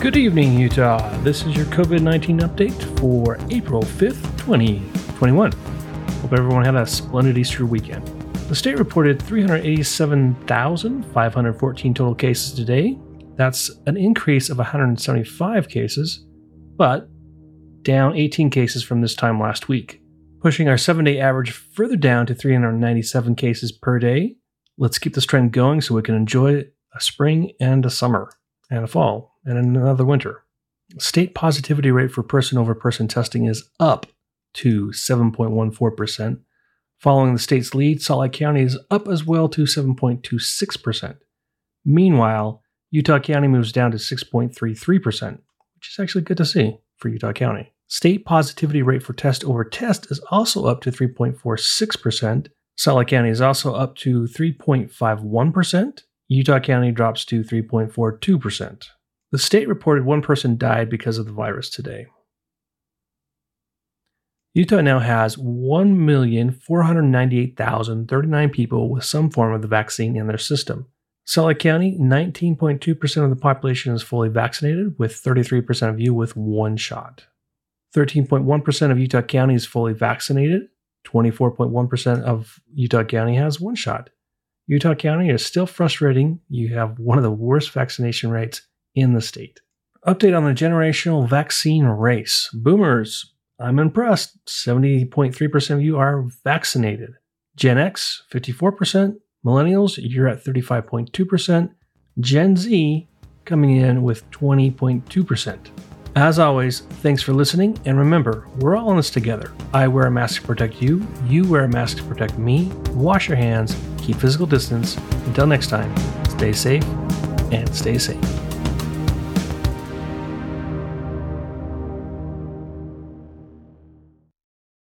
Good evening, Utah. This is your COVID 19 update for April 5th, 2021. Hope everyone had a splendid Easter weekend. The state reported 387,514 total cases today. That's an increase of 175 cases, but down 18 cases from this time last week, pushing our seven day average further down to 397 cases per day. Let's keep this trend going so we can enjoy a spring and a summer and a fall and another winter. State positivity rate for person over person testing is up to 7.14%. Following the state's lead, Salt Lake County is up as well to 7.26%. Meanwhile, Utah County moves down to 6.33%, which is actually good to see for Utah County. State positivity rate for test over test is also up to 3.46%. Salt Lake County is also up to 3.51%. Utah County drops to 3.42%. The state reported one person died because of the virus today. Utah now has 1,498,039 people with some form of the vaccine in their system. Salt Lake County, 19.2% of the population is fully vaccinated, with 33% of you with one shot. 13.1% of Utah County is fully vaccinated. 24.1% of Utah County has one shot. Utah County is still frustrating. You have one of the worst vaccination rates in the state. Update on the generational vaccine race. Boomers, I'm impressed. 70.3% of you are vaccinated. Gen X, 54%. Millennials, you're at 35.2%. Gen Z, coming in with 20.2%. As always, thanks for listening, and remember, we're all in this together. I wear a mask to protect you, you wear a mask to protect me. Wash your hands, keep physical distance. Until next time, stay safe and stay safe.